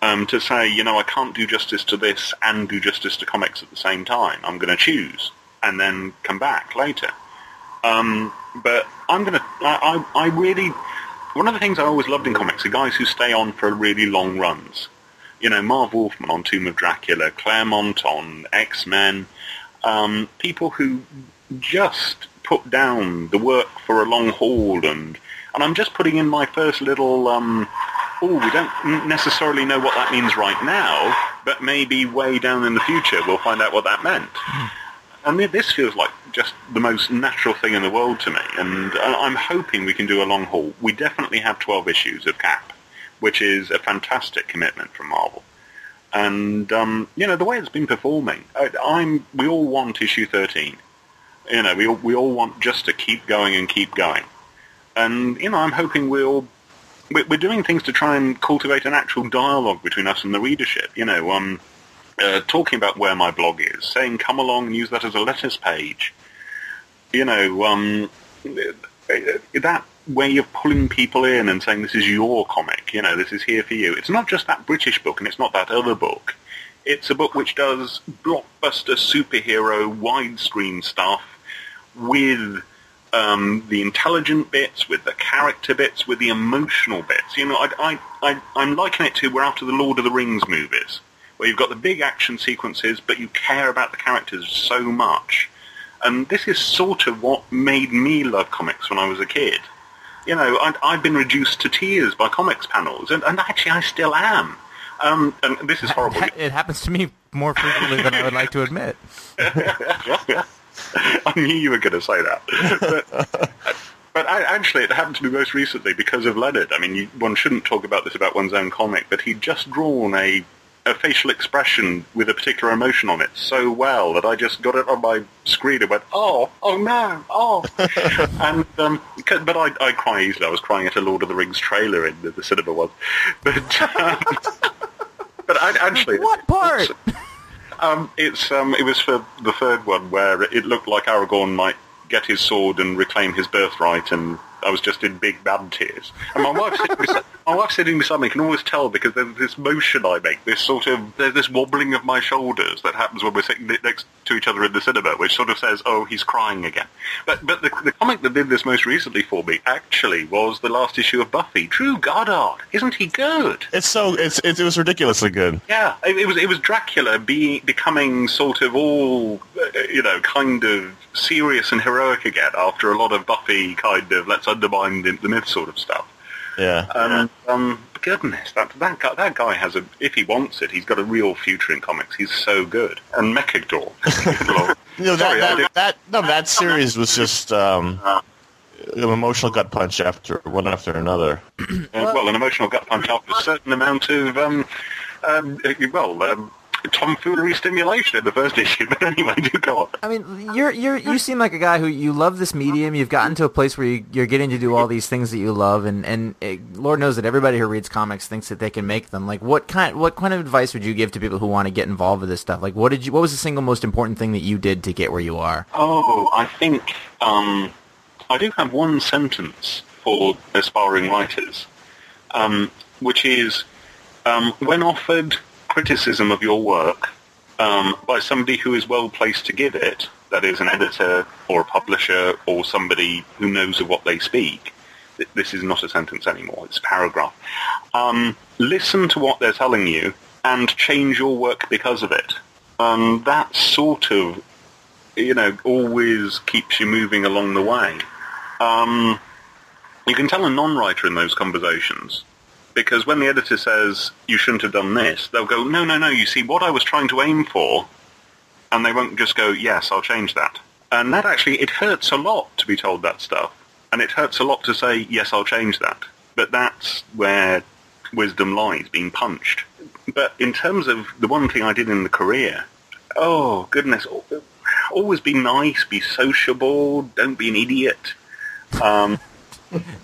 Speaker 3: um, to say, you know, I can't do justice to this and do justice to comics at the same time. I'm going to choose and then come back later. Um, but I'm to, I, I I really, one of the things I always loved in comics are guys who stay on for really long runs. You know, Marv Wolfman on Tomb of Dracula, Claremont on X-Men, um, people who just put down the work for a long haul and, and I'm just putting in my first little, um, oh, we don't necessarily know what that means right now, but maybe way down in the future we'll find out what that meant. And thi- this feels like just the most natural thing in the world to me, and I- I'm hoping we can do a long haul. We definitely have 12 issues of Cap, which is a fantastic commitment from Marvel. And um, you know the way it's been performing, I, I'm. We all want issue 13. You know, we all, we all want just to keep going and keep going. And you know, I'm hoping we'll we're we're doing things to try and cultivate an actual dialogue between us and the readership. You know, um, uh, talking about where my blog is, saying come along and use that as a letters page. You know, um, that way of pulling people in and saying this is your comic, you know, this is here for you. It's not just that British book and it's not that other book. It's a book which does blockbuster superhero widescreen stuff with um, the intelligent bits, with the character bits, with the emotional bits. You know, I, I, I, I'm likening it to we're after the Lord of the Rings movies, where you've got the big action sequences, but you care about the characters so much. And this is sort of what made me love comics when I was a kid. You know, I'd, I've been reduced to tears by comics panels, and, and actually I still am. Um, and this is horrible.
Speaker 1: it happens to me more frequently than I would like to admit.
Speaker 3: I knew you were going to say that. But, but I, actually, it happened to me most recently because of Leonard. I mean, you, one shouldn't talk about this about one's own comic, but he'd just drawn a, a facial expression with a particular emotion on it so well that I just got it on my screen and went, oh, oh no, oh. and um, But I, I cry easily. I was crying at a Lord of the Rings trailer in the, the cinema once. But, um, but I, actually...
Speaker 1: What part?
Speaker 3: Um, it's um, it was for the third one where it looked like Aragorn might get his sword and reclaim his birthright, and I was just in big man tears. And my wife, sitting beside, my wife sitting beside me can always tell because there's this motion I make, this sort of there's this wobbling of my shoulders that happens when we're sitting next to each other in the cinema, which sort of says, "Oh, he's crying again." But but the, the comic that did this most recently for me actually was the last issue of Buffy. Drew Goddard, isn't he good?
Speaker 2: It's so it's, it's it was ridiculously good.
Speaker 3: Yeah, it, it was it was Dracula being becoming sort of all uh, you know kind of serious and heroic again after a lot of Buffy kind of let's undermine the, the myth sort of stuff.
Speaker 2: Yeah.
Speaker 3: And um, goodness, that that guy, that guy has a. If he wants it, he's got a real future in comics. He's so good. And Mechador. Good lord.
Speaker 2: You know, that,
Speaker 3: Sorry,
Speaker 2: that, that, no, that series was just um, an emotional gut punch after one after another.
Speaker 3: Uh, well, an emotional gut punch after a certain amount of, um, um, well, um, tomfoolery stimulation in the first issue. But anyway, do go on.
Speaker 1: I mean, you're you're you seem like a guy who you love this medium. You've gotten to a place where you, you're getting to do all these things that you love, and and uh Lord knows that everybody who reads comics thinks that they can make them. Like, what kind what kind of advice would you give to people who want to get involved with this stuff? Like, what did you what was the single most important thing that you did to get where you are?
Speaker 3: Oh, I think um, I do have one sentence for aspiring writers, um, which is um, when offered criticism of your work um, by somebody who is well placed to give it, that is an editor or a publisher or somebody who knows of what they speak, this is not a sentence anymore; it's a paragraph. Um, listen to what they're telling you and change your work because of it. And that sort of you know, always keeps you moving along the way. Um, you can tell a non-writer in those conversations because when the editor says you shouldn't have done this, they'll go, no, no, no. You see, what I was trying to aim for, and they won't just go, yes, I'll change that. And that actually, it hurts a lot to be told that stuff, and it hurts a lot to say, yes, I'll change that. But that's where wisdom lies, being punched. But in terms of the one thing I did in the career, oh goodness, always be nice, be sociable, don't be an idiot. Um,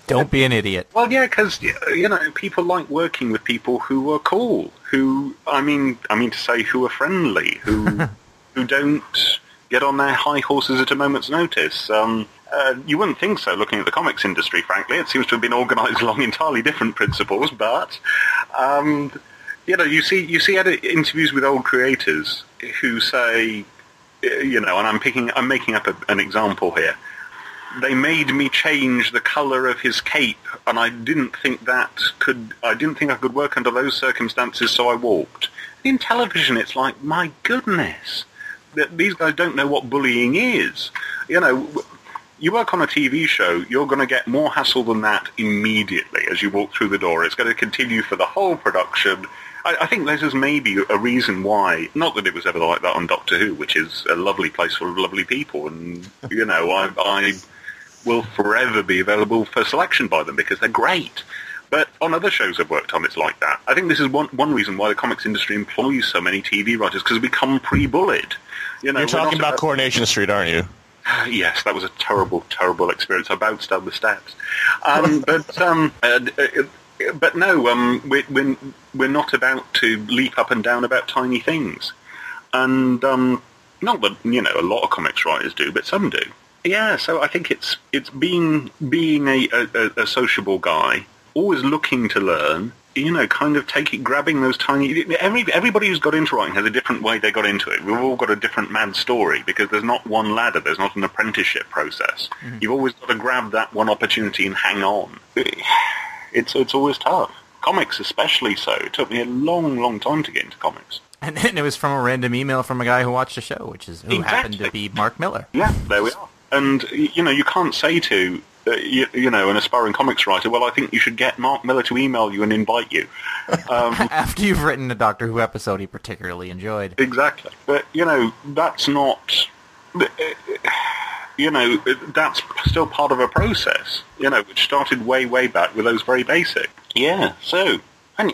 Speaker 1: Don't be an idiot.
Speaker 3: well, yeah, because you know people like working with people who are cool, who I mean, I mean to say, who are friendly, who who don't get on their high horses at a moment's notice. Um, uh, you wouldn't think so, looking at the comics industry. Frankly, it seems to have been organised along entirely different principles. But um, you know, you see, you see interviews with old creators who say, uh, you know, and I'm picking, I'm making up a, an example here they made me change the color of his cape, and I didn't think that could. I didn't think I could work under those circumstances, so I walked. In television, it's like, my goodness, that these guys don't know what bullying is. You know, you work on a TV show, you're going to get more hassle than that immediately as you walk through the door. It's going to continue for the whole production. I, I think this is maybe a reason why, not that it was ever like that on Doctor Who, which is a lovely place full of lovely people, and, you know, I, I will forever be available for selection by them because they're great. But on other shows I've worked on, it's like that. I think this is one one reason why the comics industry employs so many TV writers because we come pre-bullied. You know,
Speaker 2: You're talking
Speaker 3: not
Speaker 2: about Coronation Street, aren't you?
Speaker 3: yes, that was a terrible, terrible experience. I bounced down the steps. Um, but um, uh, uh, but no, um, we, we're we're not about to leap up and down about tiny things, and um, not that you know a lot of comics writers do, but some do. Yeah, so I think it's it's being being a, a, a sociable guy, always looking to learn. You know, kind of taking grabbing those tiny. Every everybody who's got into writing has a different way they got into it. We've all got a different mad story because there's not one ladder. There's not an apprenticeship process. Mm-hmm. You've always got to grab that one opportunity and hang on. It's it's always tough. Comics especially so. It took me a long, long time to get into comics.
Speaker 1: And, and it was from a random email from a guy who watched the show, which is who happened to be Mark Millar.
Speaker 3: Yeah, there we are. And you know, you can't say to uh, you, you know an aspiring comics writer, well, I think you should get Mark Millar to email you and invite you. Um,
Speaker 1: After you've written a Doctor Who episode he particularly enjoyed.
Speaker 3: exactly. But you know, that's not. uh, You know, that's still part of a process. You know, which started way, way back with those very basic. Yeah. So,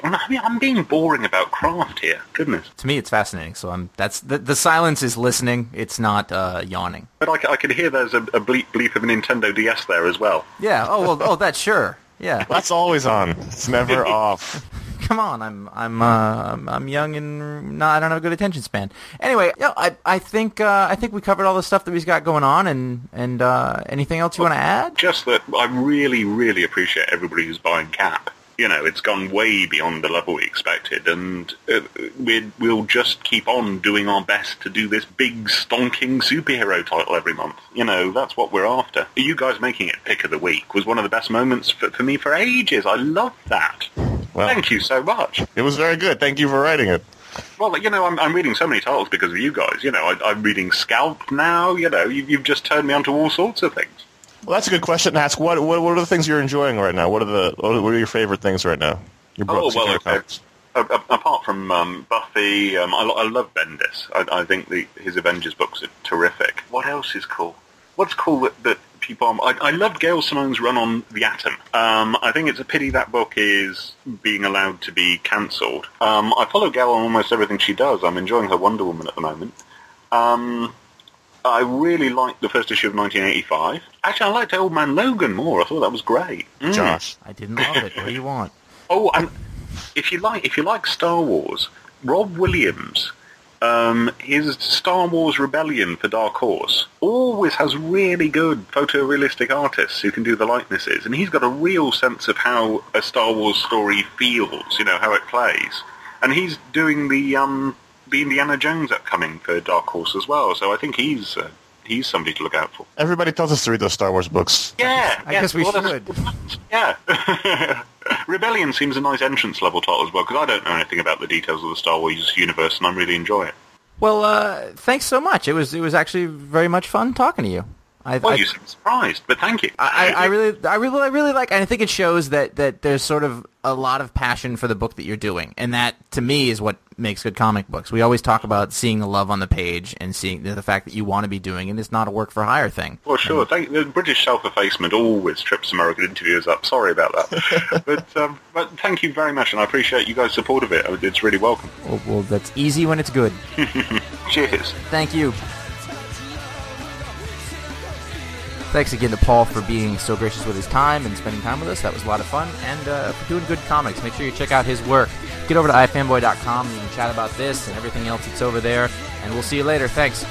Speaker 3: and I mean, I'm being boring about craft here. Goodness.
Speaker 1: To me, it's fascinating. So I'm that's the, the silence is listening. It's not uh, yawning.
Speaker 3: But I could hear there's a, a bleep bleep of a Nintendo DS there as well.
Speaker 1: Yeah. Oh well. Oh, that's sure. Yeah.
Speaker 2: That's always on. It's never off.
Speaker 1: Come on. I'm I'm uh, I'm, I'm young and not I don't have a good attention span. Anyway, you know, I I think uh, I think we covered all the stuff that we've got going on. And and uh, anything else you want to add?
Speaker 3: Just that I really, really appreciate everybody who's buying Cap. You know, it's gone way beyond the level we expected, and uh, we we'll just keep on doing our best to do this big, stonking superhero title every month. You know, that's what we're after. You guys making it pick of the week was one of the best moments for, for me for ages. I love that.
Speaker 2: Well,
Speaker 3: Thank you so much.
Speaker 2: it was very good. Thank you for writing it.
Speaker 3: Well, you know, I'm, I'm reading so many titles because of you guys. You know, I, I'm reading Scalp now. You know, you, you've just turned me onto all sorts of things.
Speaker 2: Well, that's a good question to ask. What what, what are the things you're enjoying right now? What are the what are your favorite things right now? Your books,
Speaker 3: oh well,
Speaker 2: your
Speaker 3: okay.
Speaker 2: comics.
Speaker 3: A- a- apart from um, Buffy, um, I, I love Bendis. I, I think the, his Avengers books are terrific. What else is cool? What's cool that, that people? I, I loved Gail Simone's run on the Atom. Um, I think it's a pity that book is being allowed to be cancelled. Um, I follow Gail on almost everything she does. I'm enjoying her Wonder Woman at the moment. I really liked the first issue of 1985. Actually, I liked Old Man Logan more. I thought that was great. Mm.
Speaker 2: Josh.
Speaker 1: I didn't love it. What do you want?
Speaker 3: Oh, and if you like, if you like Star Wars, Rob Williams, um, his Star Wars Rebellion for Dark Horse always has really good photorealistic artists who can do the likenesses, and he's got a real sense of how a Star Wars story feels, you know, how it plays, and he's doing the um, the Indiana Jones upcoming for Dark Horse as well. So I think he's uh, he's somebody to look out for.
Speaker 2: Everybody tells us to read those Star Wars books.
Speaker 3: Yeah,
Speaker 1: I
Speaker 3: yeah,
Speaker 1: guess we
Speaker 3: well,
Speaker 1: should.
Speaker 3: Yeah. Rebellion seems a nice entrance level title as well, because I don't know anything about the details of the Star Wars universe, and I'm really enjoy it.
Speaker 1: Well, uh, thanks so much. It was it was actually very much fun talking to you. I,
Speaker 3: Well,
Speaker 1: I,
Speaker 3: you seem surprised, but thank you.
Speaker 1: I, I really, I really, I really like, and I think it shows that that there's sort of a lot of passion for the book that you're doing, and that to me is what makes good comic books. We always talk about seeing the love on the page and seeing the, the fact that you want to be doing it. It's not a work for hire thing.
Speaker 3: Well, sure. Thank, the British self-effacement always trips American interviewers up. Sorry about that. but, um, but thank you very much, and I appreciate you guys' support of it. It's really welcome.
Speaker 1: Well, well, that's easy when it's good.
Speaker 3: Cheers.
Speaker 1: Thank you. Thanks again to Paul for being so gracious with his time and spending time with us. That was a lot of fun. And uh, for doing good comics, make sure you check out his work. Get over to ifanboy.com and you can chat about this and everything else that's over there. And we'll see you later. Thanks.